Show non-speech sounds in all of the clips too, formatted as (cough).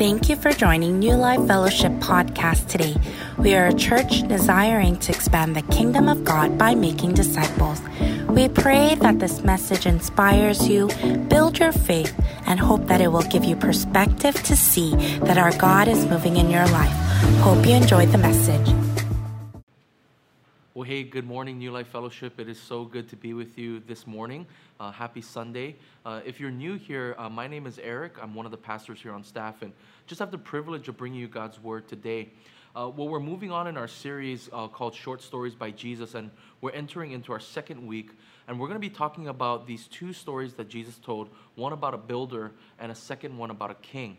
Thank you for joining New Life Fellowship podcast today. We are a church desiring to expand the kingdom of God by making disciples. We pray that this message inspires you, build your faith, and hope that it will give you perspective to see that our God is moving in your life. Hope you enjoyed the message. Well, hey, good morning, New Life Fellowship. It is so good to be with you this morning. Uh, happy Sunday. Uh, if you're new here, uh, my name is Eric. I'm one of the pastors here on staff and just have the privilege of bringing you God's word today. Uh, well, we're moving on in our series uh, called Short Stories by Jesus, and we're entering into our second week. And we're going to be talking about these two stories that Jesus told one about a builder and a second one about a king.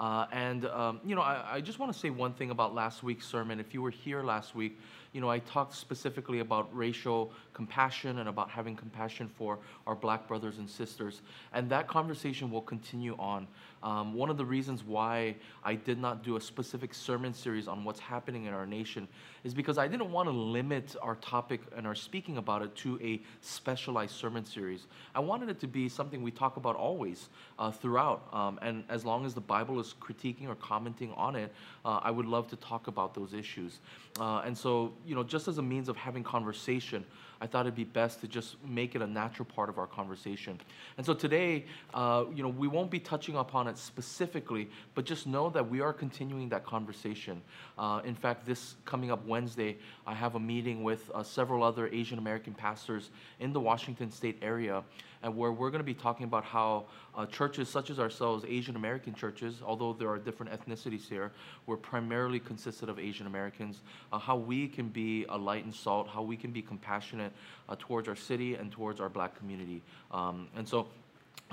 Uh, and, um, you know, I, I just want to say one thing about last week's sermon. If you were here last week, you know, I talked specifically about racial compassion and about having compassion for our black brothers and sisters. And that conversation will continue on. Um, one of the reasons why I did not do a specific sermon series on what's happening in our nation is because I didn't want to limit our topic and our speaking about it to a specialized sermon series. I wanted it to be something we talk about always uh, throughout. Um, and as long as the Bible is critiquing or commenting on it, uh, I would love to talk about those issues. Uh, and so, you know, just as a means of having conversation, I thought it'd be best to just make it a natural part of our conversation. And so today, uh, you know, we won't be touching upon it specifically, but just know that we are continuing that conversation. Uh, in fact, this coming up Wednesday, I have a meeting with uh, several other Asian American pastors in the Washington State area and where we're going to be talking about how uh, churches such as ourselves, Asian American churches, although there are different ethnicities here, we're primarily consisted of Asian Americans, uh, how we can be a light and salt, how we can be compassionate uh, towards our city and towards our black community. Um, and so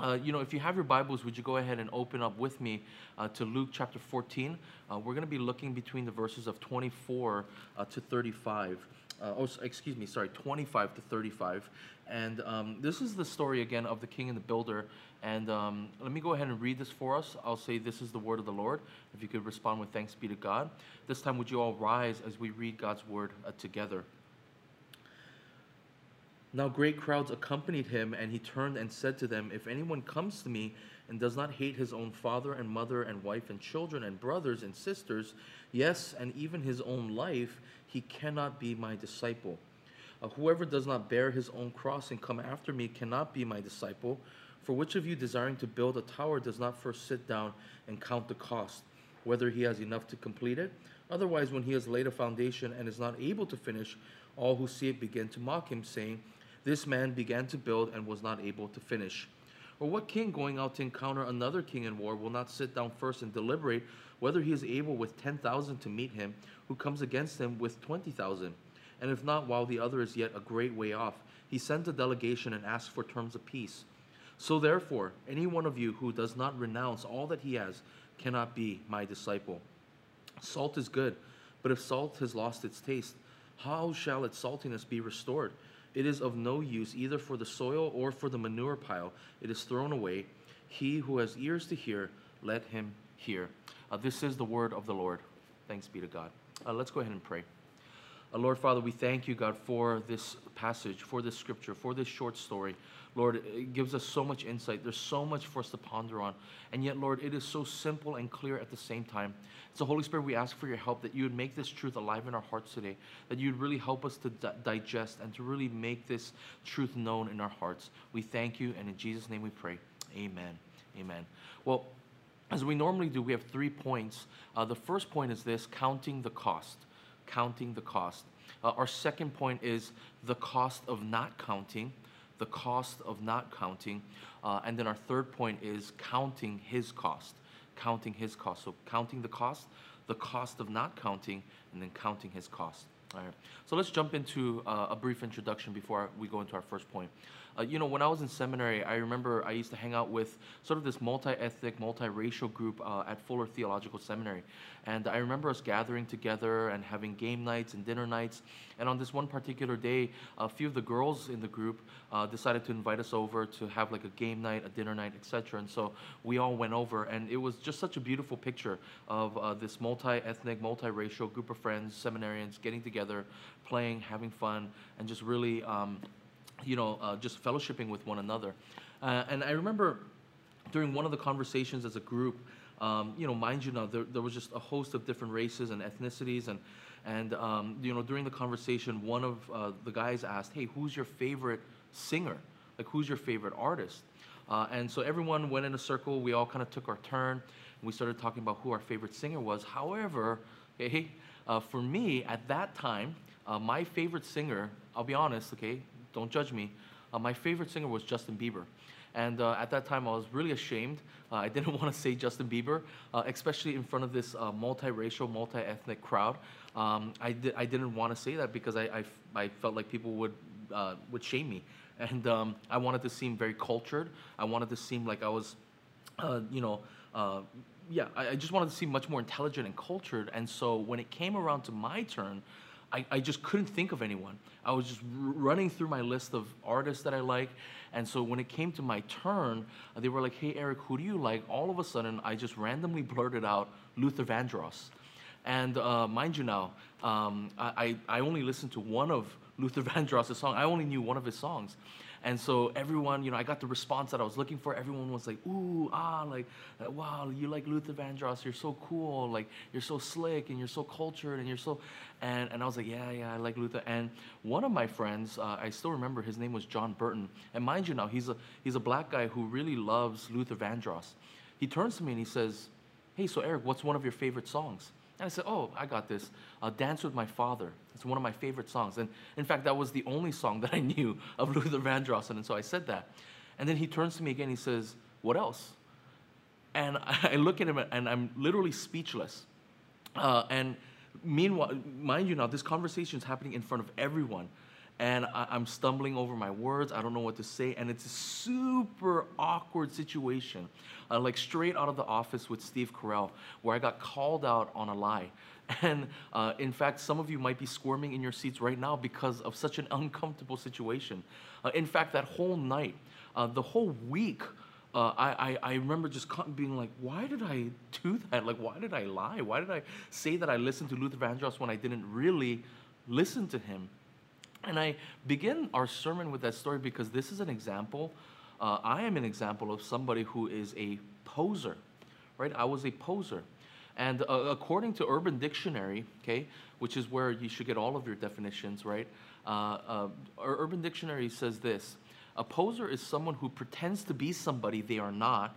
uh, you know, if you have your Bibles, would you go ahead and open up with me uh, to Luke chapter 14? Uh, we're going to be looking between the verses of 24 uh, to 35. Uh, oh, excuse me, sorry, 25 to 35. And um, this is the story again of the king and the builder. And um, let me go ahead and read this for us. I'll say, This is the word of the Lord. If you could respond with thanks be to God. This time, would you all rise as we read God's word uh, together? Now, great crowds accompanied him, and he turned and said to them, If anyone comes to me and does not hate his own father and mother and wife and children and brothers and sisters, yes, and even his own life, he cannot be my disciple. Uh, whoever does not bear his own cross and come after me cannot be my disciple. For which of you desiring to build a tower does not first sit down and count the cost, whether he has enough to complete it? Otherwise, when he has laid a foundation and is not able to finish, all who see it begin to mock him, saying, This man began to build and was not able to finish. Or what king going out to encounter another king in war will not sit down first and deliberate whether he is able with 10,000 to meet him, who comes against him with 20,000? And if not, while the other is yet a great way off, he sent a delegation and asked for terms of peace. So therefore, any one of you who does not renounce all that he has cannot be my disciple. Salt is good, but if salt has lost its taste, how shall its saltiness be restored? It is of no use either for the soil or for the manure pile. It is thrown away. He who has ears to hear, let him hear. Uh, this is the word of the Lord. Thanks be to God. Uh, let's go ahead and pray. Uh, Lord Father, we thank you, God, for this passage, for this scripture, for this short story. Lord, it gives us so much insight. There's so much for us to ponder on. And yet, Lord, it is so simple and clear at the same time. So, Holy Spirit, we ask for your help that you would make this truth alive in our hearts today, that you'd really help us to di- digest and to really make this truth known in our hearts. We thank you, and in Jesus' name we pray. Amen. Amen. Well, as we normally do, we have three points. Uh, the first point is this counting the cost counting the cost. Uh, our second point is the cost of not counting, the cost of not counting. Uh, and then our third point is counting his cost, counting his cost. So counting the cost, the cost of not counting, and then counting his cost. All right. So let's jump into uh, a brief introduction before we go into our first point. Uh, you know, when I was in seminary, I remember I used to hang out with sort of this multi-ethnic, multi-racial group uh, at Fuller Theological Seminary, and I remember us gathering together and having game nights and dinner nights. And on this one particular day, a few of the girls in the group uh, decided to invite us over to have like a game night, a dinner night, etc. And so we all went over, and it was just such a beautiful picture of uh, this multi-ethnic, multi-racial group of friends, seminarians, getting together, playing, having fun, and just really. Um, you know, uh, just fellowshipping with one another. Uh, and I remember during one of the conversations as a group, um, you know, mind you, now there, there was just a host of different races and ethnicities, and and um, you know, during the conversation, one of uh, the guys asked, "Hey, who's your favorite singer? Like, who's your favorite artist?" Uh, and so everyone went in a circle. We all kind of took our turn, and we started talking about who our favorite singer was. However, hey, uh, for me at that time, uh, my favorite singer, I'll be honest, okay, don't judge me. Uh, my favorite singer was Justin Bieber. And uh, at that time, I was really ashamed. Uh, I (laughs) didn't want to say Justin Bieber, uh, especially in front of this uh, multiracial, multi ethnic crowd. Um, I, di- I didn't want to say that because I, I, f- I felt like people would, uh, would shame me. (laughs) And um, I wanted to seem very cultured. I wanted to seem like I was, you know, yeah, I, I just wanted to seem much more intelligent and cultured. And so when it came around to my turn, I, I just couldn't think of anyone. I was just running through my list of artists that I like. And so when it came to my turn, uh, they were like, hey, Eric, who do you like? All of a sudden, I just randomly (laughs) blurted out Luther Vandross. And uh, mind you now, um, I, I only listened to one of Luther (laughs) Vandross's songs. I only knew one of his songs. And so everyone, you know, I got the response that I was looking for. Everyone was like, ooh, ah, like, uh, wow, you like Luther Vandross. You're so cool. Like, you're so slick and you're so cultured and you're so, and, and I was like, yeah, yeah, I like Luther. And one of my friends, uh, I still remember his name was John Burton. And mind you now, he's a, he's a black guy who really loves Luther Vandross. He turns to me and he says, hey, so Eric, what's one of your favorite songs? And I said, Oh, I got this. Uh, Dance with My Father. It's one of my favorite songs. And in fact, that was the only song that I (laughs) knew of Luther Vandross. And so I said that. And then he turns to me again. He says, What else? And (laughs) I look at him and I'm literally speechless. Uh, and meanwhile, mind you now, this conversation is happening in front of everyone and I, am stumbling over my words. I don't know what to say, and it's a super awkward situation, uh, like straight out of the office with Steve Carell, where I got called out on a lie. (laughs) And uh, in fact, some of you might be squirming in your seats right now because of such an (laughs) uncomfortable situation. Uh, in fact, that whole night, uh, the whole week. Uh, I, I, I, remember just being like, why did I do that? Like, why did I lie? Why did I say that I listened to Luther Vandross when I didn't really listen to him? And I begin our sermon with that story because this is an example. Uh, I am an example of somebody who is a poser, right? I was a poser. And uh, according to Urban Dictionary, okay, which is where you should get all of your definitions, right? Uh, uh Urban Dictionary says this A poser is someone who pretends to be somebody they are not,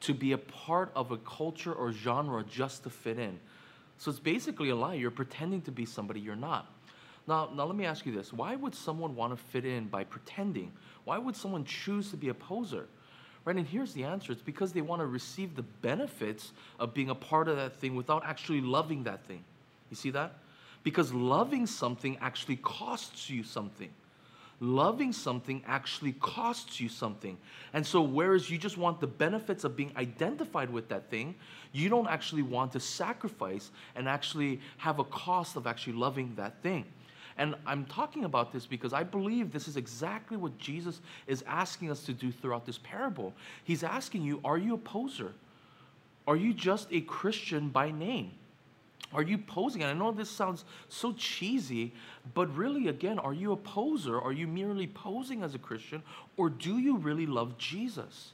to be a part of a culture or genre just to fit in. So it's basically a lie. You're pretending to be somebody you're not. Now, now let me ask you this. Why would someone want to fit in by pretending? Why would someone choose to be a poser? Right, and here's the answer. It's because they want to receive the benefits of being a part of that thing without actually loving that thing. You see that? Because loving something actually costs you something. Loving something actually costs you something. And so, whereas you just want the benefits of being identified with that thing, you don't actually want to sacrifice and actually have a cost of actually loving that thing. And I'm talking about this because I believe this is exactly what Jesus is asking us to do throughout this parable. He's asking you, are you a poser? Are you just a Christian by name? Are you posing? And I know this sounds so cheesy, but really, again, are you a poser? Are you merely posing as a Christian? Or do you really love Jesus?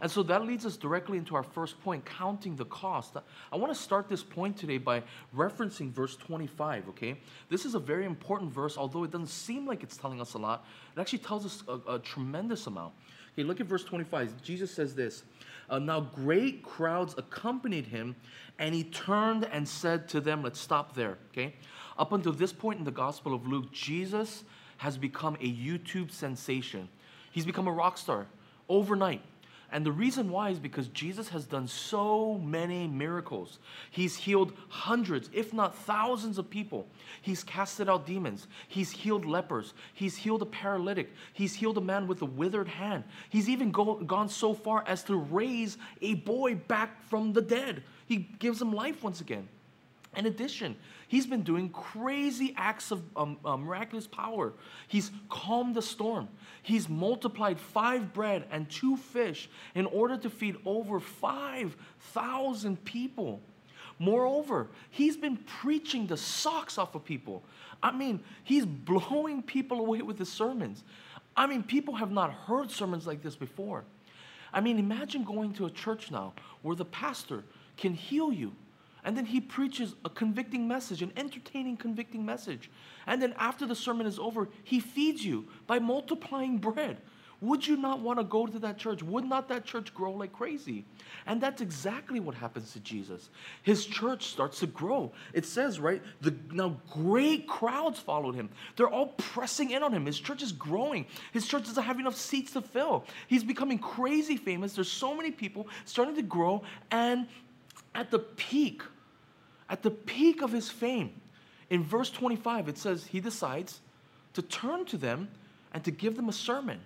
And so that leads us directly into our first point counting the cost. I want to start this point today by referencing verse 25, okay? This is a very important verse, although it doesn't seem like it's telling us a lot. It actually tells us a, a tremendous amount. Okay, look at verse 25. Jesus says this uh, Now great crowds accompanied him, and he turned and said to them, Let's stop there, okay? Up until this point in the Gospel of Luke, Jesus has become a YouTube sensation. He's become a rock star overnight. And the reason why is because Jesus has done so many miracles. He's healed hundreds, if not thousands of people. He's casted out demons. He's healed lepers. He's healed a paralytic. He's healed a man with a withered hand. He's even go, gone so far as to raise a boy back from the dead. He gives him life once again. In addition, he's been doing crazy acts of um, uh, miraculous power. He's calmed the storm. He's multiplied five bread and two fish in order to feed over 5,000 people. Moreover, he's been preaching the socks off of people. I mean, he's blowing people away with his sermons. I mean, people have not heard sermons like this before. I mean, imagine going to a church now where the pastor can heal you. And then he preaches a convicting message, an entertaining, convicting message. And then after the sermon is over, he feeds you by multiplying bread. Would you not want to go to that church? Would not that church grow like crazy? And that's exactly what happens to Jesus. His church starts to grow. It says, right, the now great crowds followed him. They're all pressing in on him. His church is growing. His church doesn't have enough seats to fill. He's becoming crazy famous. There's so many people starting to grow. And at the peak, at the peak of his fame, in verse 25, it says he decides to turn to them and to give them a sermon.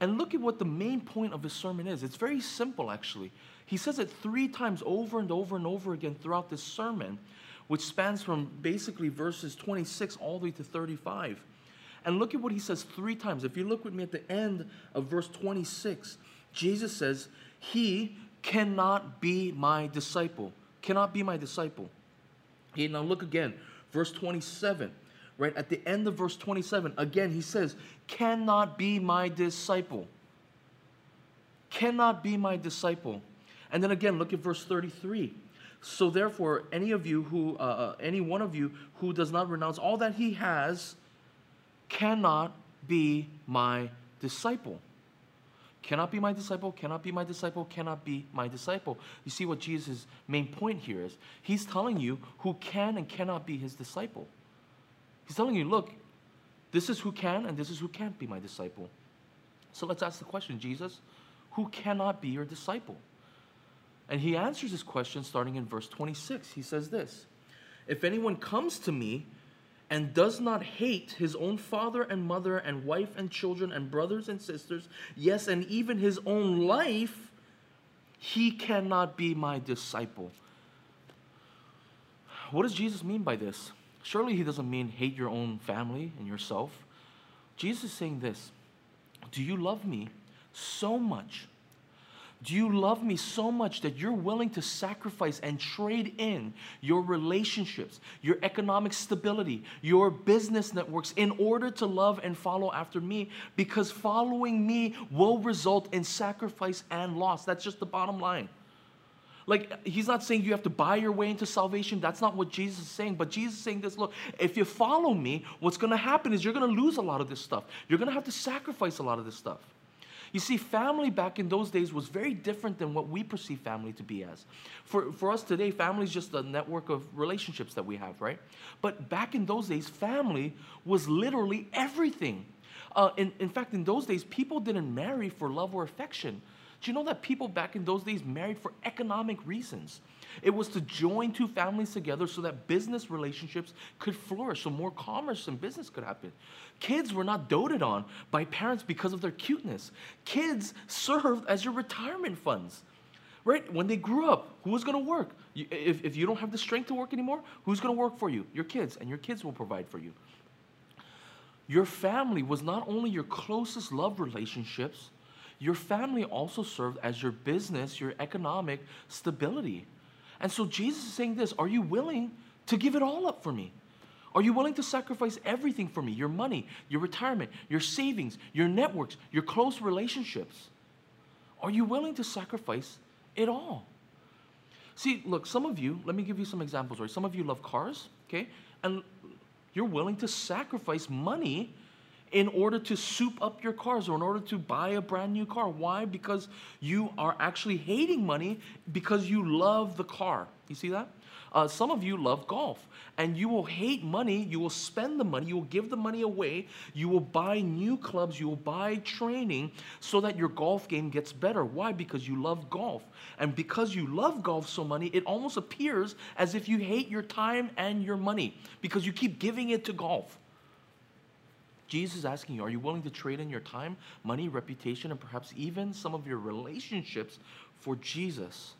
And look at what the main point of his sermon is. It's very simple, actually. He says it three times over and over and over again throughout this sermon, which spans from basically verses 26 all the way to 35. And look at what he says three times. If you look with me at the end of verse 26, Jesus says, He cannot be my disciple. Cannot be my disciple. Okay, now look again, verse 27 right? At the end of verse 27 again he says cannot be my disciple. Cannot be my disciple. And then again look at verse 33 so therefore any of you who uh, uh, any one of you who does not renounce all that he has cannot be my disciple cannot be my disciple cannot be my disciple cannot be my disciple you see what jesus' main point here is he's telling you who can and cannot be his disciple He's telling you, look, this is who can and this is who can't be my disciple. So let's ask the question Jesus, who cannot be your disciple? And he answers this question starting in verse 26. He says this If anyone comes to me and does not hate his own father and mother and wife and children and brothers and sisters, yes, and even his own life, he cannot be my disciple. What does Jesus mean by this? Surely he doesn't mean hate your own family and yourself. Jesus is saying this Do you love me so much? Do you love me so much that you're willing to sacrifice and trade in your relationships, your economic stability, your business networks in order to love and follow after me? Because following me will result in sacrifice and loss. That's just the bottom line. Like, he's not saying you have to buy your way into salvation. That's not what Jesus is saying. But Jesus is saying this look, if you follow me, what's going to happen is you're going to lose a lot of this stuff. You're going to have to sacrifice a lot of this stuff. You see, family back in those days was very different than what we perceive family to be as. For, for us today, family is just a network of relationships that we have, right? But back in those days, family was literally everything. Uh, in, in fact, in those days, people didn't marry for love or affection. Do you know that people back in those days married for economic reasons? It was to join two families together so that business relationships could flourish, so more commerce and business could happen. Kids were not doted on by parents because of their cuteness. Kids served as your retirement funds. Right? When they grew up, who was going to work? If, if you don't have the strength to work anymore, who's going to work for you? Your kids, and your kids will provide for you. Your family was not only your closest love relationships, your family also served as your business, your economic stability. And so Jesus is saying this Are you willing to give it all up for me? Are you willing to sacrifice everything for me? Your money, your retirement, your savings, your networks, your close relationships? Are you willing to sacrifice it all? See, look, some of you, let me give you some examples, right? Some of you love cars, okay? And you're willing to sacrifice money in order to soup up your cars or in order to buy a brand new car. Why? Because you are actually hating money because you love the car. You see that? Uh, some of you love golf and you will hate money. You will spend the money. You will give the money away. You will buy new clubs. You will buy training so that your golf game gets better. Why? Because you love golf. And because you love golf so money, it almost appears as if you hate your time and your money because you keep giving it to golf. Jesus is asking you, are you willing to trade in your time, money, reputation, and perhaps even some of your relationships for Jesus?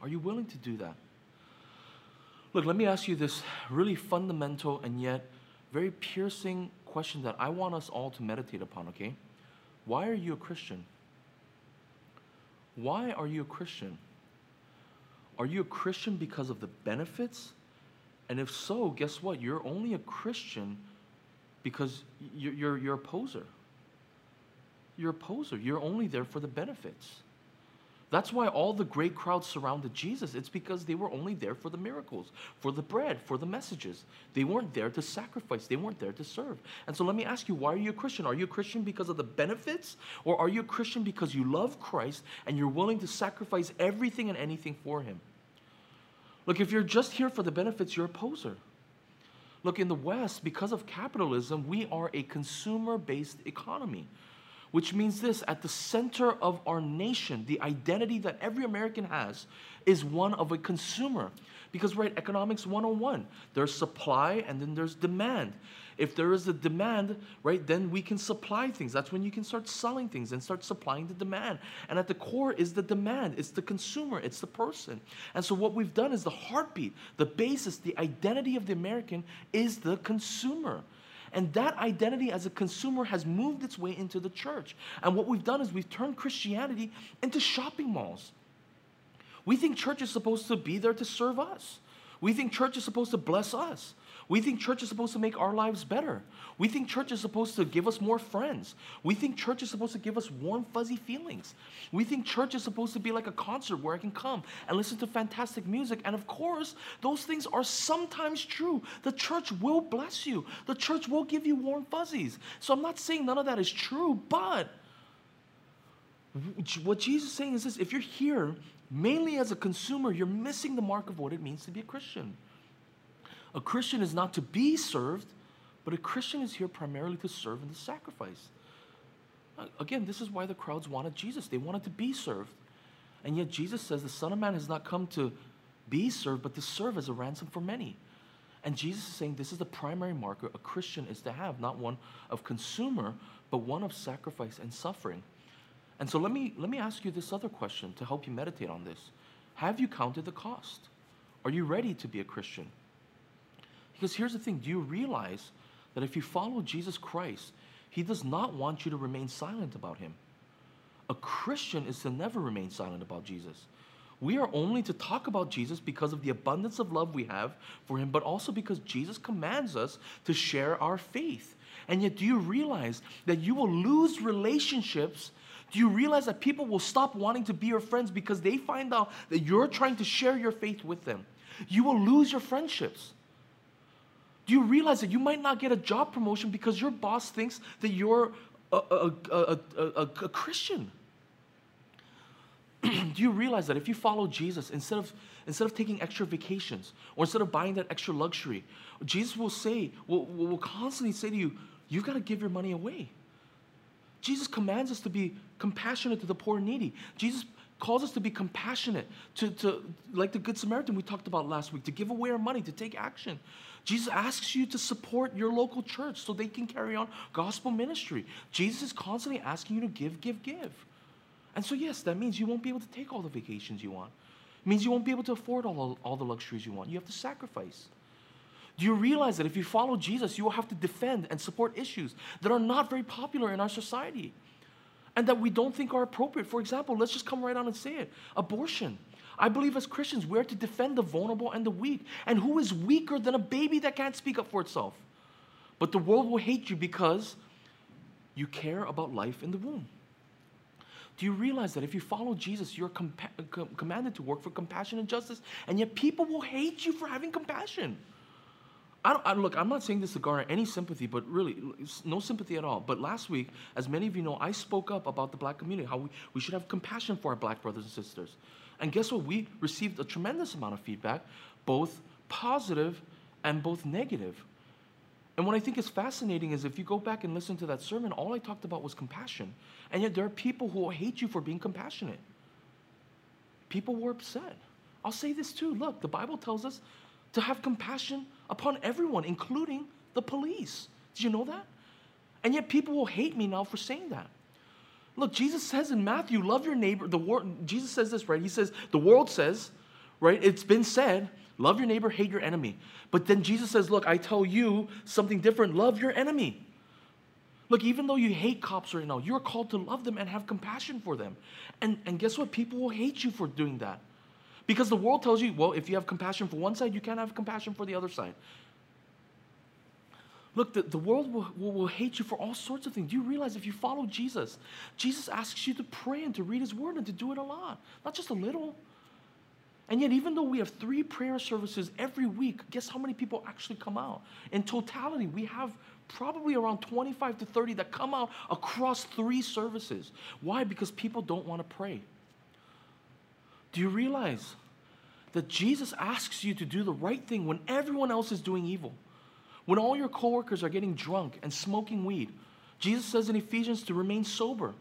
Are you willing to do that? Look, let me ask you this really fundamental and yet very piercing question that I want us all to meditate upon, okay? Why are you a Christian? Why are you a Christian? Are you a Christian because of the benefits? And if so, guess what? You're only a Christian because you're, you're, you're a poser. you're a poser. You're only there for the benefits. That's why all the great crowds surrounded Jesus. It's because they were only there for the miracles, for the bread, for the messages. They weren't there to sacrifice, they weren't there to serve. And so let me ask you why are you a Christian? Are you a Christian because of the benefits, or are you a Christian because you love Christ and you're willing to sacrifice everything and anything for Him? Look, if you're just here for the benefits, you're a poser. Look, in the West, because of capitalism, we are a consumer based economy which means this at the center of our nation, the identity that every American has is one of a consumer. Because, right, economics 101, there's supply and then there's demand. If there is a demand, right, then we can supply things. That's when you can start selling things and start supplying the demand. And at the core is the demand, it's the consumer, it's the person. And so, what we've done is the heartbeat, the basis, the identity of the American is the consumer. And that identity as a consumer has moved its way into the church. And what we've done is we've turned Christianity into shopping malls. We think church is supposed to be there to serve us. We think church is supposed to bless us. We think church is supposed to make our lives better. We think church is supposed to give us more friends. We think church is supposed to give us warm, fuzzy feelings. We think church is supposed to be like a concert where I can come and listen to fantastic music. And of course, those things are sometimes true. The church will bless you, the church will give you warm fuzzies. So I'm not saying none of that is true, but what Jesus is saying is this if you're here mainly as a consumer, you're missing the mark of what it means to be a Christian. A Christian is not to be served, but a Christian is here primarily to serve and to sacrifice. Uh, again, this is why the crowds wanted Jesus. They wanted to be served. And yet Jesus says the Son of Man has not come to be served, but to serve as a ransom for many. And Jesus is saying this is the primary marker a Christian is to have, not one of consumer, but one of sacrifice and suffering. And so let me, let me ask you this other question to help you meditate on this. Have you counted the cost? Are you ready to be a Christian? Because here's the thing do you realize that if you follow Jesus Christ, He does not want you to remain silent about Him? A Christian is to never remain silent about Jesus. We are only to talk about Jesus because of the abundance of love we have for Him, but also because Jesus commands us to share our faith. And yet, do you realize that you will lose relationships? Do you realize that people will stop wanting to be your friends because they find out that you're trying to share your faith with them? You will lose your friendships. Do you realize that you might not get a job promotion because your boss thinks that you're a, a, a, a Christian? (clears throat) Do you realize that if you follow Jesus, instead of, instead of taking extra vacations or instead of buying that extra luxury, Jesus will say, will, will constantly say to you, you've got to give your money away. Jesus commands us to be compassionate to the poor and needy. Jesus calls us to be compassionate, to, to like the Good Samaritan we talked about last week, to give away our money, to take action. Jesus asks you to support your local church so they can carry on gospel ministry. Jesus is constantly asking you to give, give, give. And so, yes, that means you won't be able to take all the vacations you want. It means you won't be able to afford all, all the luxuries you want. You have to sacrifice. Do you realize that if you follow Jesus, you will have to defend and support issues that are not very popular in our society and that we don't think are appropriate? For example, let's just come right on and say it abortion. I believe as Christians, we are to defend the vulnerable and the weak. And who is weaker than a baby that can't speak up for itself? But the world will hate you because you care about life in the womb. Do you realize that if you follow Jesus, you're com- commanded to work for compassion and justice, and yet people will hate you for having compassion? I don't, I, look, I'm not saying this to garner any sympathy, but really, no sympathy at all. But last week, as many of you know, I spoke up about the black community, how we, we should have compassion for our black brothers and sisters. And guess what? We received a tremendous amount of feedback, both positive and both negative. And what I think is fascinating is if you go back and listen to that sermon, all I talked about was compassion. And yet there are people who hate you for being compassionate. People were upset. I'll say this too. Look, the Bible tells us to have compassion upon everyone, including the police. Did you know that? And yet people will hate me now for saying that. Look, Jesus says in Matthew, love your neighbor. The world, Jesus says this, right? He says, the world says, right? It's been said, love your neighbor, hate your enemy. But then Jesus says, look, I tell you something different. Love your enemy. Look, even though you hate cops right now, you're called to love them and have compassion for them. And, and guess what? People will hate you for doing that. Because the world tells you, well, if you have compassion for one side, you can't have compassion for the other side. Look, the, the world will, will, will, hate you for all sorts of things. Do you realize if you follow Jesus, Jesus asks you to pray and to read his word and to do it a lot, not just a little. And yet, even though we have three prayer services every week, guess how many people actually come out? In totality, we have probably around 25 to 30 that come out across three services. Why? Because people don't want to pray. Do you realize that Jesus asks you to do the right thing when everyone else is doing evil? When all your coworkers are getting drunk and smoking weed, Jesus says in Ephesians to remain sober.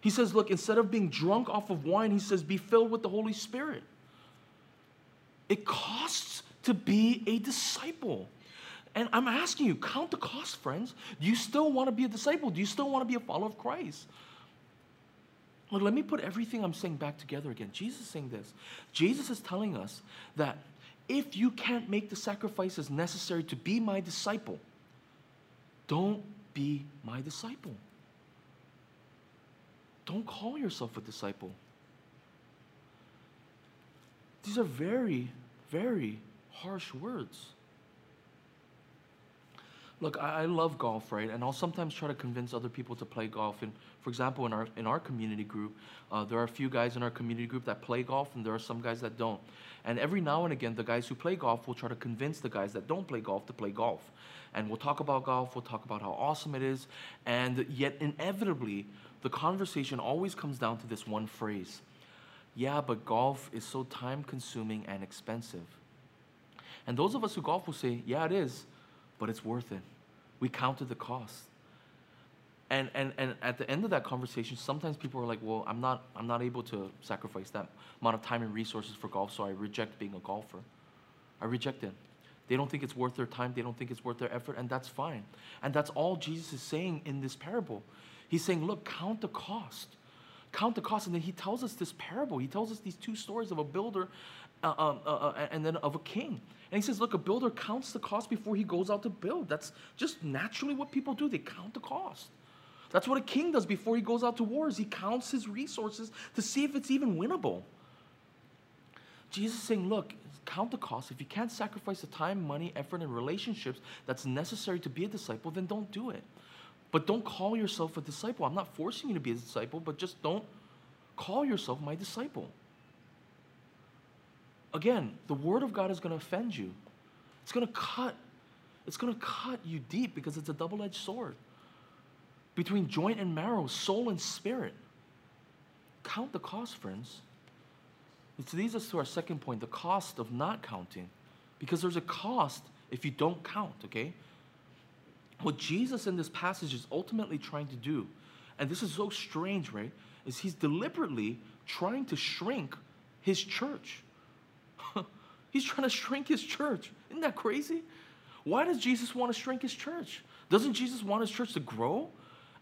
He says, look, instead of being drunk off of wine, he says, be filled with the Holy Spirit. It costs to be a disciple. And I'm asking you, count the cost, friends. Do you still want to be a disciple? Do you still want to be a follower of Christ? Look, let me put everything I'm saying back together again. Jesus is saying this. Jesus is telling us that if you can't make the sacrifices necessary to be my disciple, don't be my disciple. Don't call yourself a disciple. These are very, very harsh words. Look, I, love golf, right? And I'll sometimes try to convince other people to play golf. And for example, in our in our community group, uh, there are a few guys in our community group that play golf, and there are some guys that don't. And every now and again, the guys who play golf will try to convince the guys that don't play golf to play golf. And we'll talk about golf. We'll talk about how awesome it is. And yet, inevitably, the conversation always comes down to this one phrase: "Yeah, but golf is so time-consuming and expensive." And those of us who golf will say, "Yeah, it is." But it's worth it. We counted the cost. And, and, and at the end of that conversation, sometimes people are like, well, I'm not, I'm not able to sacrifice that amount of time and resources for golf, so I reject being a golfer. I reject it. They don't think it's worth their time, they don't think it's worth their effort, and that's fine. And that's all Jesus is saying in this parable. He's saying, look, count the cost. Count the cost. And then he tells us this parable. He tells us these two stories of a builder uh, uh, uh, uh and then of a king. And he says, look, a builder counts the cost before he goes out to build. That's just naturally what people do. They count the cost. That's what a king does before he goes out to wars. He counts his resources to see if it's even winnable. Jesus is saying, look, count the cost. If you can't sacrifice the time, money, effort, and relationships that's necessary to be a disciple, then don't do it. But don't call yourself a disciple. I'm not forcing you to be a disciple, but just don't call yourself my disciple. Again, the word of God is going to offend you. It's going to cut. It's going to cut you deep because it's a double-edged sword between joint and marrow, soul and spirit. Count the cost, friends. It leads us to our second point, the cost of not counting. Because there's a cost if you don't count, okay? What Jesus in this passage is ultimately trying to do, and this is so strange, right? Is he's deliberately trying to shrink his church. (laughs) He's trying to shrink his church. Isn't that crazy? Why does Jesus want to shrink his church? Doesn't Jesus want his church to grow?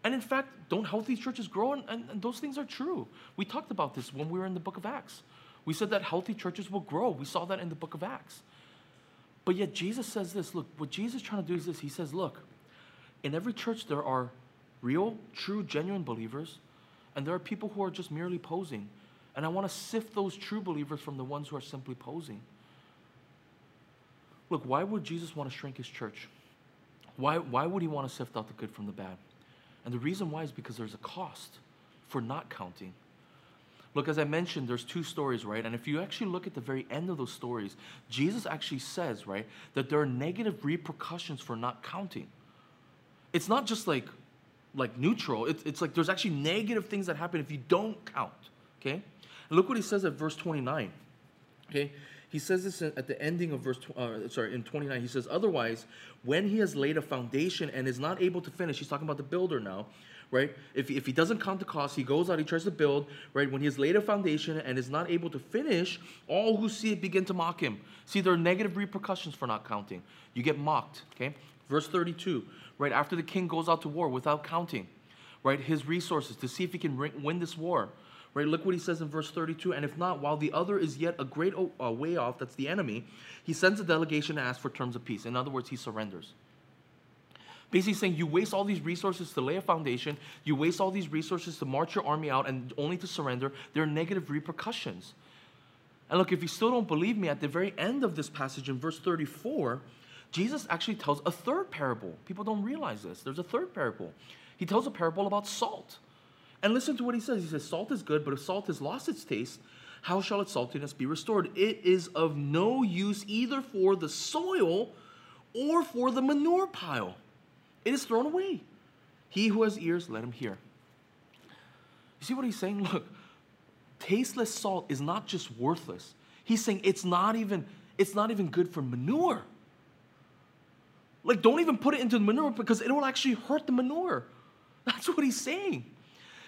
And in fact, don't healthy churches grow? And, and, and, those things are true. We talked about this when we were in the book of Acts. We said that healthy churches will grow. We saw that in the book of Acts. But yet, Jesus says this look, what Jesus is trying to do is this He says, look, in every church, there are real, true, genuine believers, and there are people who are just merely posing. And I want to sift those true believers from the ones who are simply posing. Look, why would Jesus want to shrink his church? Why, why would he want to sift out the good from the bad? And the reason why is because there's a cost for not counting. Look, as I mentioned, there's two stories, right? And if you actually look at the very end of those stories, Jesus actually says, right, that there are negative repercussions for not counting. It's not just like, like neutral. It's, it's like there's actually negative things that happen if you don't count. Okay? Look what he says at verse 29. Okay? He says this at the ending of verse, uh, sorry, in 29. He says, Otherwise, when he has laid a foundation and is not able to finish, he's talking about the builder now, right? If, if he doesn't count the cost, he goes out, he tries to build, right? When he has laid a foundation and is not able to finish, all who see it begin to mock him. See, there are negative repercussions for not counting. You get mocked, okay? Verse 32, right? After the king goes out to war without counting, right? His resources to see if he can win this war Right? Look what he says in verse 32. And if not, while the other is yet a great uh, way off, that's the enemy, he sends a delegation to ask for terms of peace. In other words, he surrenders. Basically saying you waste all these resources to lay a foundation, you waste all these resources to march your army out and only to surrender, there are negative repercussions. And look, if you still don't believe me, at the very end of this passage in verse 34, Jesus actually tells a third parable. People don't realize this. There's a third parable. He tells a parable about salt. And listen to what he says. He says, Salt is good, but if salt has lost its taste, how shall its saltiness be restored? It is of no use either for the soil or for the manure pile. It is thrown away. He who has ears, let him hear. You see what he's saying? (laughs) Look, tasteless salt is not just worthless. He's saying it's not even it's not even good for manure. Like don't even put it into the manure because it will actually hurt the manure. That's what he's saying.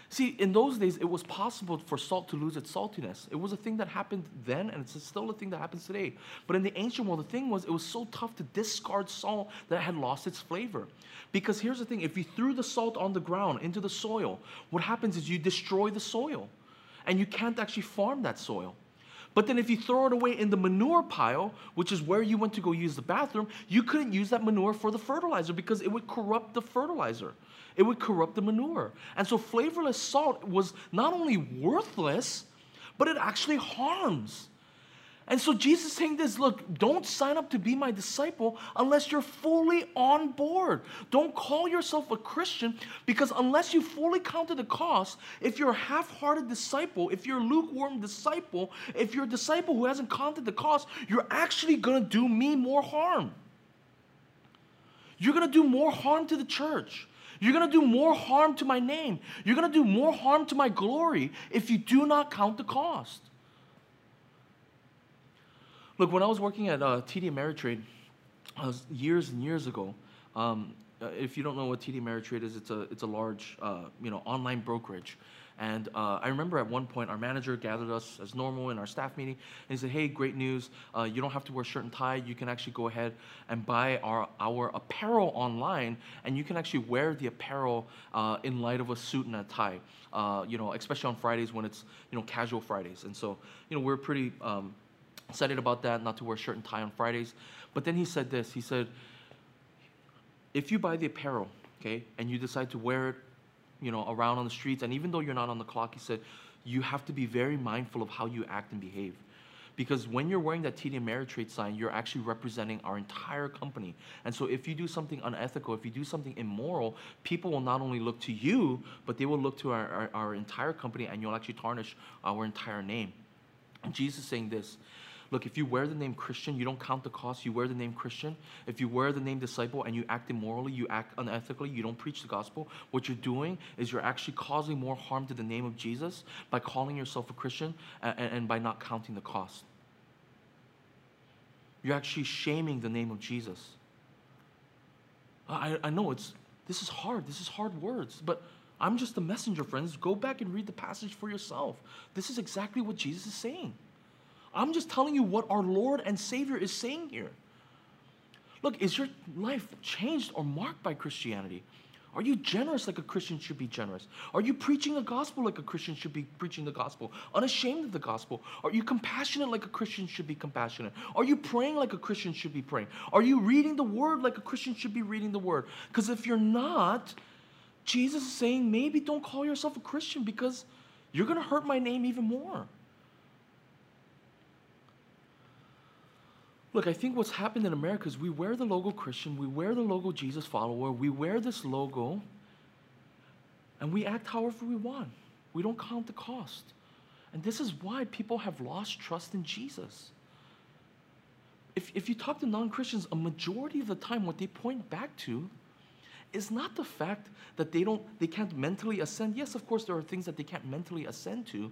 See, in those days, it was possible for salt to lose its saltiness. It was a thing that happened then, and it's still a thing that happens today. But in the ancient world, the thing was, it was so tough to discard salt that it had lost its flavor. Because here's the thing if you threw the salt on the ground, into the soil, what happens is you destroy the soil, and you can't actually farm that soil. But then if you throw it away in the manure pile, which is where you went to go use the bathroom, you couldn't use that manure for the fertilizer because it would corrupt the fertilizer it would corrupt the manure. And so flavorless salt was not only worthless, but it actually harms. And so Jesus saying this look, don't sign up to be my disciple unless you're fully on board. Don't call yourself a Christian because unless you fully counted the cost, if you're a half hearted disciple, if you're a lukewarm disciple, if you're a disciple who hasn't counted the cost, you're actually going to do me more harm. You're going to do more harm to the church. You're going to do more harm to my name. You're going to do more harm to my glory if you do not count the cost. Look, when I was working at uh, TD Ameritrade years and years ago, um, uh, if you don't know what TD Ameritrade is, it's a, it's a large uh, you know, online brokerage. And uh, I remember at one point our manager gathered us as normal in our staff meeting and he said, Hey, great news. Uh, you don't have to wear shirt and tie. You can actually go ahead and buy our, our apparel online and you can actually wear the apparel uh, in light of a suit and a tie. Uh, you know, especially on Fridays when it's, you know, casual Fridays. And so, you know, we're pretty um, excited about that, not to wear shirt and tie on Fridays. But then he said this he said, If you buy the apparel, okay, and you decide to wear it you know, around on the streets. And even though you're not on the clock, he said, you have to be very mindful of how you act and behave. Because when you're wearing that TD Ameritrade sign, you're actually representing our entire company. And so if you do something unethical, if you do something immoral, people will not only look to you, but they will look to our, our, our entire company and you'll actually tarnish our entire name. And Jesus saying this Look, if you wear the name Christian, you don't count the cost, you wear the name Christian. If you wear the name disciple and you act immorally, you act unethically, you don't preach the gospel, what you're doing is you're actually causing more harm to the name of Jesus by calling yourself a Christian and, and by not counting the cost. You're actually shaming the name of Jesus. I, I know it's this is hard, this is hard words, but I'm just a messenger, friends. Go back and read the passage for yourself. This is exactly what Jesus is saying. I'm just telling you what our Lord and Savior is saying here. Look, is your life changed or marked by Christianity? Are you generous like a Christian should be generous? Are you preaching the gospel like a Christian should be preaching the gospel? Unashamed of the gospel? Are you compassionate like a Christian should be compassionate? Are you praying like a Christian should be praying? Are you reading the word like a Christian should be reading the word? Because if you're not, Jesus is saying maybe don't call yourself a Christian because you're going to hurt my name even more. Look, I think what's happened in America is we wear the logo Christian, we wear the logo Jesus follower, we wear this logo, and we act however we want. We don't count the cost. And this is why people have lost trust in Jesus. If, if you talk to non Christians, a majority of the time, what they point back to is not the fact that they, don't, they can't mentally ascend. Yes, of course, there are things that they can't mentally ascend to.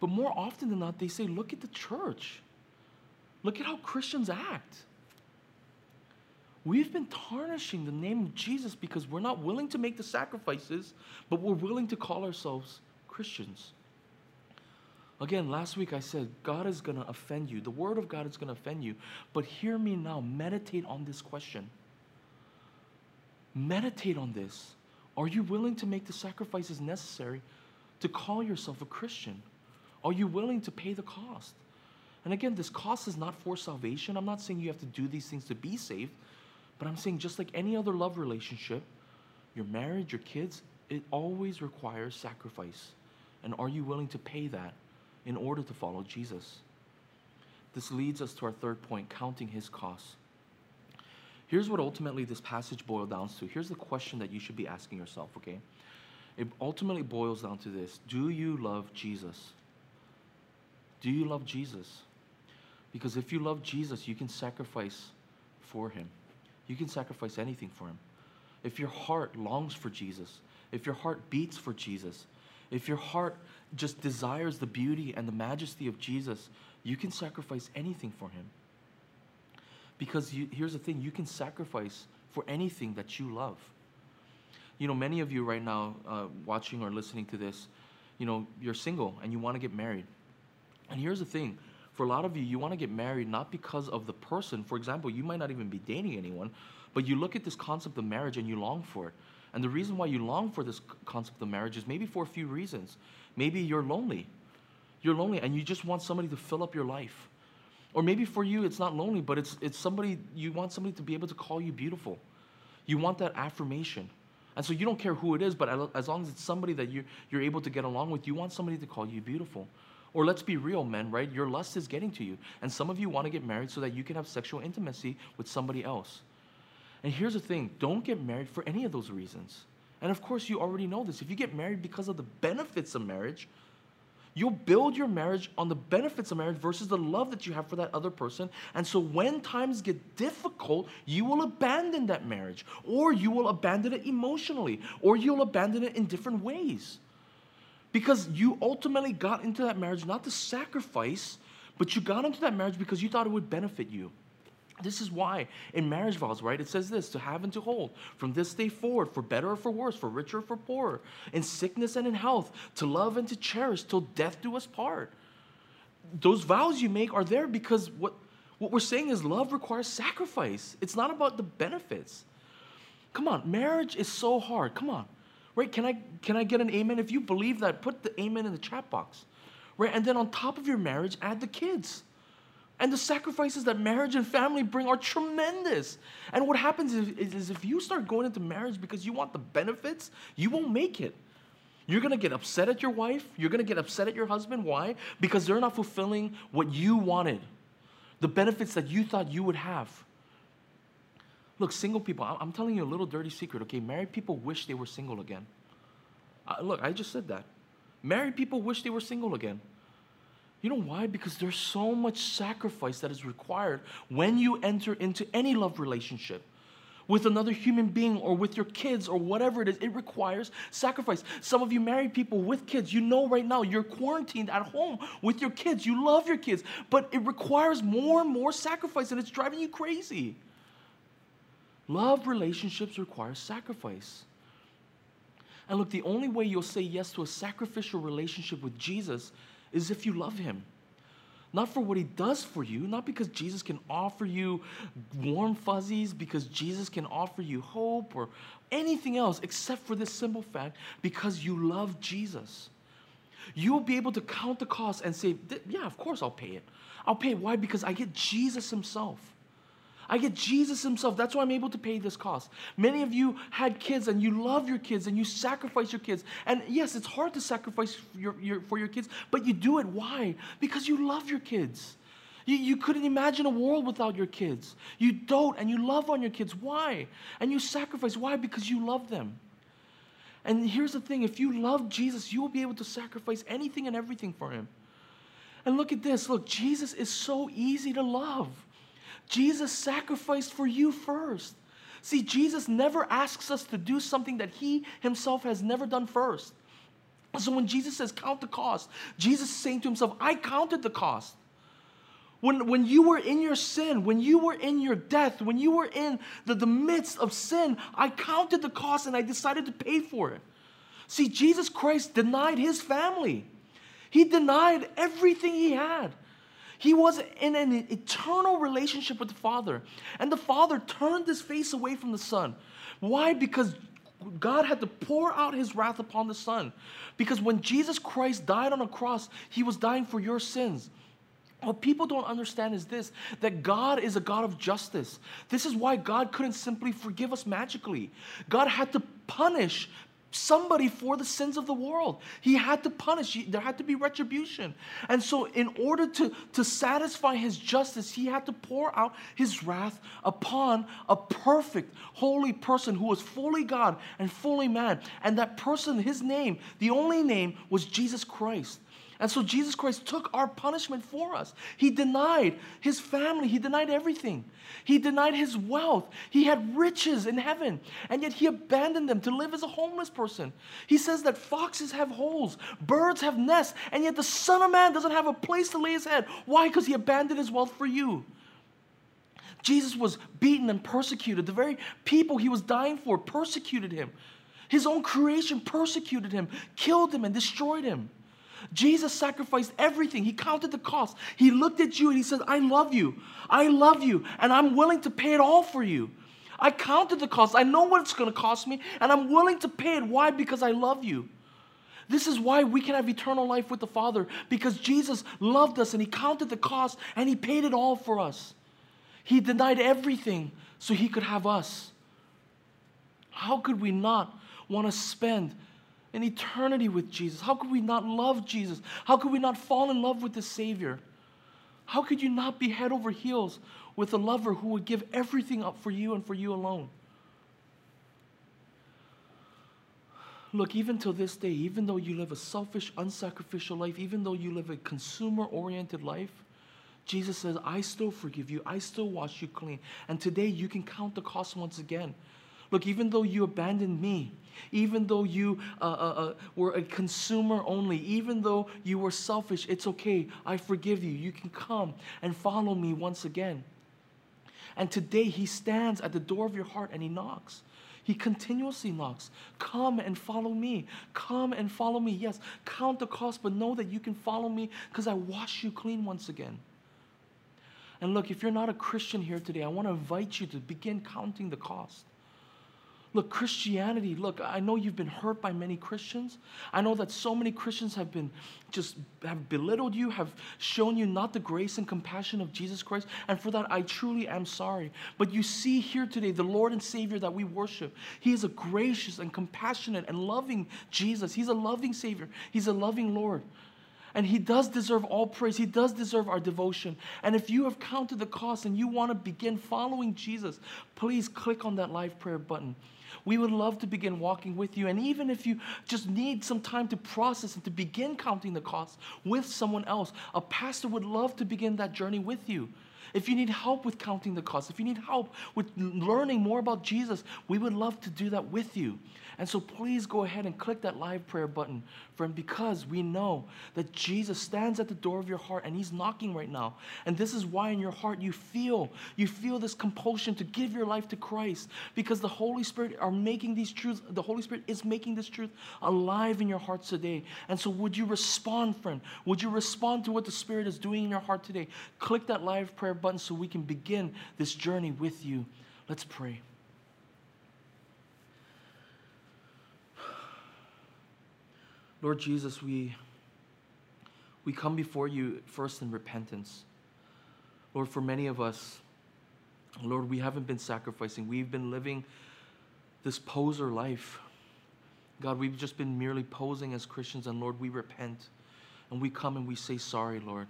But more often than not, they say, look at the church. Look at how Christians act. We've been tarnishing the name of Jesus because we're not willing to make the sacrifices, but we're willing to call ourselves Christians. Again, last week I said, God is going to offend you. The Word of God is going to offend you. But hear me now. Meditate on this question. Meditate on this. Are you willing to make the sacrifices necessary to call yourself a Christian? Are you willing to pay the cost? And again, this cost is not for salvation. I'm not saying you have to do these things to be saved, but I'm saying just like any other love relationship, your marriage, your kids, it always requires sacrifice. And are you willing to pay that in order to follow Jesus? This leads us to our third point counting his costs. Here's what ultimately this passage boils down to. Here's the question that you should be asking yourself, okay? It ultimately boils down to this Do you love Jesus? Do you love Jesus? Because if you love Jesus, you can sacrifice for him. You can sacrifice anything for him. If your heart longs for Jesus, if your heart beats for Jesus, if your heart just desires the beauty and the majesty of Jesus, you can sacrifice anything for him. Because you, here's the thing you can sacrifice for anything that you love. You know, many of you right now uh, watching or listening to this, you know, you're single and you want to get married. And here's the thing for a lot of you, you want to get married not because of the person. For example, you might not even be dating anyone, but you look at this concept of marriage and you long for it. And the reason why you long for this concept of marriage is maybe for a few reasons. Maybe you're lonely. You're lonely and you just want somebody to fill up your life. Or maybe for you, it's not lonely, but it's, it's somebody, you want somebody to be able to call you beautiful. You want that affirmation. And so you don't care who it is, but as long as it's somebody that you're, you're able to get along with, you want somebody to call you beautiful. Or let's be real, men, right? Your lust is getting to you. And some of you want to get married so that you can have sexual intimacy with somebody else. And here's the thing don't get married for any of those reasons. And of course, you already know this. If you get married because of the benefits of marriage, You'll build your marriage on the benefits of marriage versus the love that you have for that other person. And so when times get difficult, you will abandon that marriage, or you will abandon it emotionally, or you'll abandon it in different ways. Because you ultimately got into that marriage not to sacrifice, but you got into that marriage because you thought it would benefit you. This is why in marriage vows, right, it says this to have and to hold from this day forward, for better or for worse, for richer or for poorer, in sickness and in health, to love and to cherish till death do us part. Those vows you make are there because what, what we're saying is love requires sacrifice. It's not about the benefits. Come on, marriage is so hard. Come on. Right? Can I can I get an amen? If you believe that, put the amen in the chat box. Right? And then on top of your marriage, add the kids. And the sacrifices that marriage and family bring are tremendous. And what happens is, is, is, if you start going into marriage because you want the benefits, you won't make it. You're gonna get upset at your wife. You're gonna get upset at your husband. Why? Because they're not fulfilling what you wanted, the benefits that you thought you would have. Look, single people, I'm telling you a little dirty secret, okay? Married people wish they were single again. Uh, look, I just said that. Married people wish they were single again. You know why? Because there's so much sacrifice that is required when you enter into any love relationship with another human being or with your kids or whatever it is. It requires sacrifice. Some of you married people with kids, you know right now you're quarantined at home with your kids. You love your kids, but it requires more and more sacrifice and it's driving you crazy. Love relationships require sacrifice. And look, the only way you'll say yes to a sacrificial relationship with Jesus is if you love him. Not for what he does for you, not because Jesus can offer you warm fuzzies, because Jesus can offer you hope or anything else except for this simple fact because you love Jesus. You'll be able to count the cost and say, Yeah, of course I'll pay it. I'll pay it. Why? Because I get Jesus himself. I get Jesus Himself. That's why I'm able to pay this cost. Many of you had kids and you love your kids and you sacrifice your kids. And yes, it's hard to sacrifice for your, your, for your kids, but you do it. Why? Because you love your kids. You, you couldn't imagine a world without your kids. You dote and you love on your kids. Why? And you sacrifice. Why? Because you love them. And here's the thing if you love Jesus, you will be able to sacrifice anything and everything for Him. And look at this look, Jesus is so easy to love. Jesus sacrificed for you first. See, Jesus never asks us to do something that he himself has never done first. So when Jesus says, Count the cost, Jesus is saying to himself, I counted the cost. When, when you were in your sin, when you were in your death, when you were in the, the midst of sin, I counted the cost and I decided to pay for it. See, Jesus Christ denied his family, he denied everything he had. He was in an eternal relationship with the Father. And the Father turned his face away from the Son. Why? Because God had to pour out his wrath upon the Son. Because when Jesus Christ died on a cross, he was dying for your sins. What people don't understand is this that God is a God of justice. This is why God couldn't simply forgive us magically. God had to punish somebody for the sins of the world. He had to punish, there had to be retribution. And so, in order to, to satisfy his justice, he had to pour out his wrath upon a perfect, holy person who was fully God and fully man. And that person, his name, the only name, was Jesus Christ. And so Jesus Christ took our punishment for us. He denied his family, he denied everything. He denied his wealth. He had riches in heaven, and yet he abandoned them to live as a homeless person. He says that foxes have holes, birds have nests, and yet the Son of Man doesn't have a place to lay his head. Why? Because he abandoned his wealth for you. Jesus was beaten and persecuted. The very people he was dying for persecuted him. His own creation persecuted him, killed him, and destroyed him. Jesus sacrificed everything. He counted the cost. He looked at you and he said, I love you. I love you, and I'm willing to pay it all for you. I counted the cost. I know what it's going to cost me, and I'm willing to pay it. Why? Because I love you. This is why we can have eternal life with the Father, because Jesus loved us and He counted the cost and He paid it all for us. He denied everything so He could have us. How could we not want to spend an eternity with Jesus? How could we not love Jesus? How could we not fall in love with the Savior? How could you not be head over heels with a lover who would give everything up for you and for you alone? Look, even till this day, even though you live a selfish, unsacrificial life, even though you live a consumer oriented life, Jesus says, I still forgive you. I still wash you clean. And today you can count the cost once again. Look, even though you abandoned me, even though you uh, uh, uh, were a consumer only, even though you were selfish, it's okay. I forgive you. You can come and follow me once again. And today he stands at the door of your heart and he knocks. He continuously knocks. Come and follow me. Come and follow me. Yes, count the cost, but know that you can follow me because I wash you clean once again. And look, if you're not a Christian here today, I want to invite you to begin counting the cost. Look, Christianity, look, I know you've been hurt by many Christians. I know that so many Christians have been just have belittled you, have shown you not the grace and compassion of Jesus Christ. And for that, I truly am sorry. But you see here today the Lord and Savior that we worship. He is a gracious and compassionate and loving Jesus. He's a loving Savior, He's a loving Lord. And he does deserve all praise. He does deserve our devotion. And if you have counted the cost and you want to begin following Jesus, please click on that live prayer button. We would love to begin walking with you. And even if you just need some time to process and to begin counting the costs with someone else, a pastor would love to begin that journey with you. If you need help with counting the costs, if you need help with learning more about Jesus, we would love to do that with you. And so please go ahead and click that live prayer button, friend, because we know that Jesus stands at the door of your heart and he's knocking right now. And this is why in your heart you feel, you feel this compulsion to give your life to Christ because the Holy Spirit are making these truths, the Holy Spirit is making this truth alive in your hearts today. And so would you respond, friend? Would you respond to what the Spirit is doing in your heart today? Click that live prayer button so we can begin this journey with you. Let's pray. Lord Jesus, we, we come before you first in repentance. Lord, for many of us, Lord, we haven't been sacrificing. We've been living this poser life. God, we've just been merely posing as Christians, and Lord, we repent. And we come and we say sorry, Lord.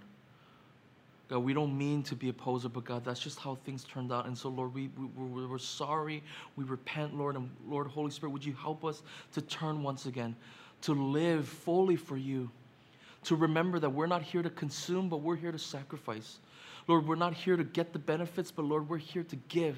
God, we don't mean to be a poser, but God, that's just how things turned out. And so, Lord, we, we, we're, sorry. We repent, Lord. And Lord, Holy Spirit, would you help us to turn once again? To live fully for you, to remember that we're not here to consume, but we're here to sacrifice. Lord, we're not here to get the benefits, but Lord, we're here to give.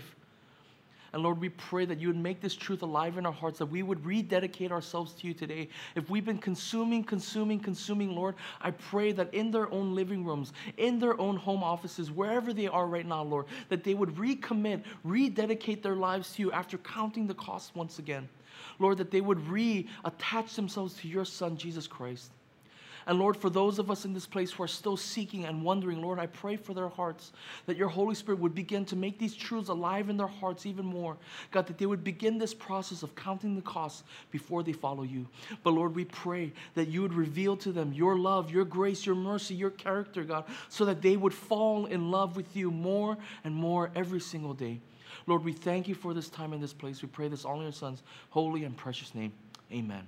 And Lord, we pray that you would make this truth alive in our hearts, that we would rededicate ourselves to you today. If we've been consuming, consuming, consuming, Lord, I pray that in their own living rooms, in their own home offices, wherever they are right now, Lord, that they would recommit, rededicate their lives to you after counting the cost once again. Lord, that they would reattach themselves to your Son, Jesus Christ. And Lord, for those of us in this place who are still seeking and wondering, Lord, I pray for their hearts that your Holy Spirit would begin to make these truths alive in their hearts even more. God, that they would begin this process of counting the costs before they follow you. But Lord, we pray that you would reveal to them your love, your grace, your mercy, your character, God, so that they would fall in love with you more and more every single day. Lord, we thank you for this time in this place. We pray this all in your Son's holy and precious name. Amen.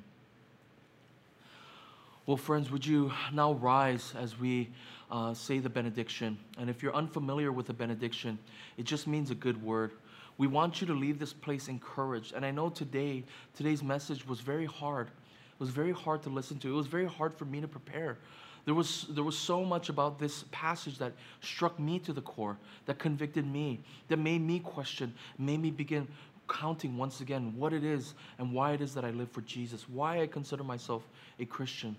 Well, friends, would you now rise as we uh, say the benediction? And if you're unfamiliar with the benediction, it just means a good word. We want you to leave this place encouraged. And I know today, today's message was very hard. It was very hard to listen to. It was very hard for me to prepare. There was, there was so much about this passage that struck me to the core, that convicted me, that made me question, made me begin counting once again what it is and why it is that I live for Jesus, why I consider myself a Christian.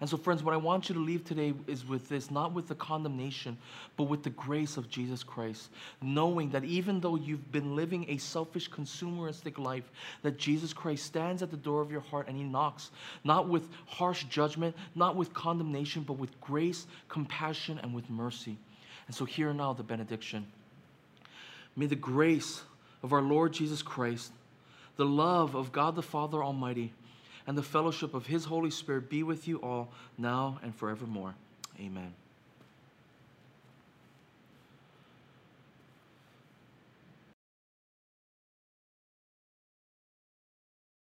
And so, friends, what I want you to leave today is with this not with the condemnation, but with the grace of Jesus Christ. Knowing that even though you've been living a selfish, consumeristic life, that Jesus Christ stands at the door of your heart and he knocks, not with harsh judgment, not with condemnation, but with grace, compassion, and with mercy. And so, here now the benediction. May the grace of our Lord Jesus Christ, the love of God the Father Almighty, and the fellowship of His Holy Spirit be with you all now and forevermore. Amen.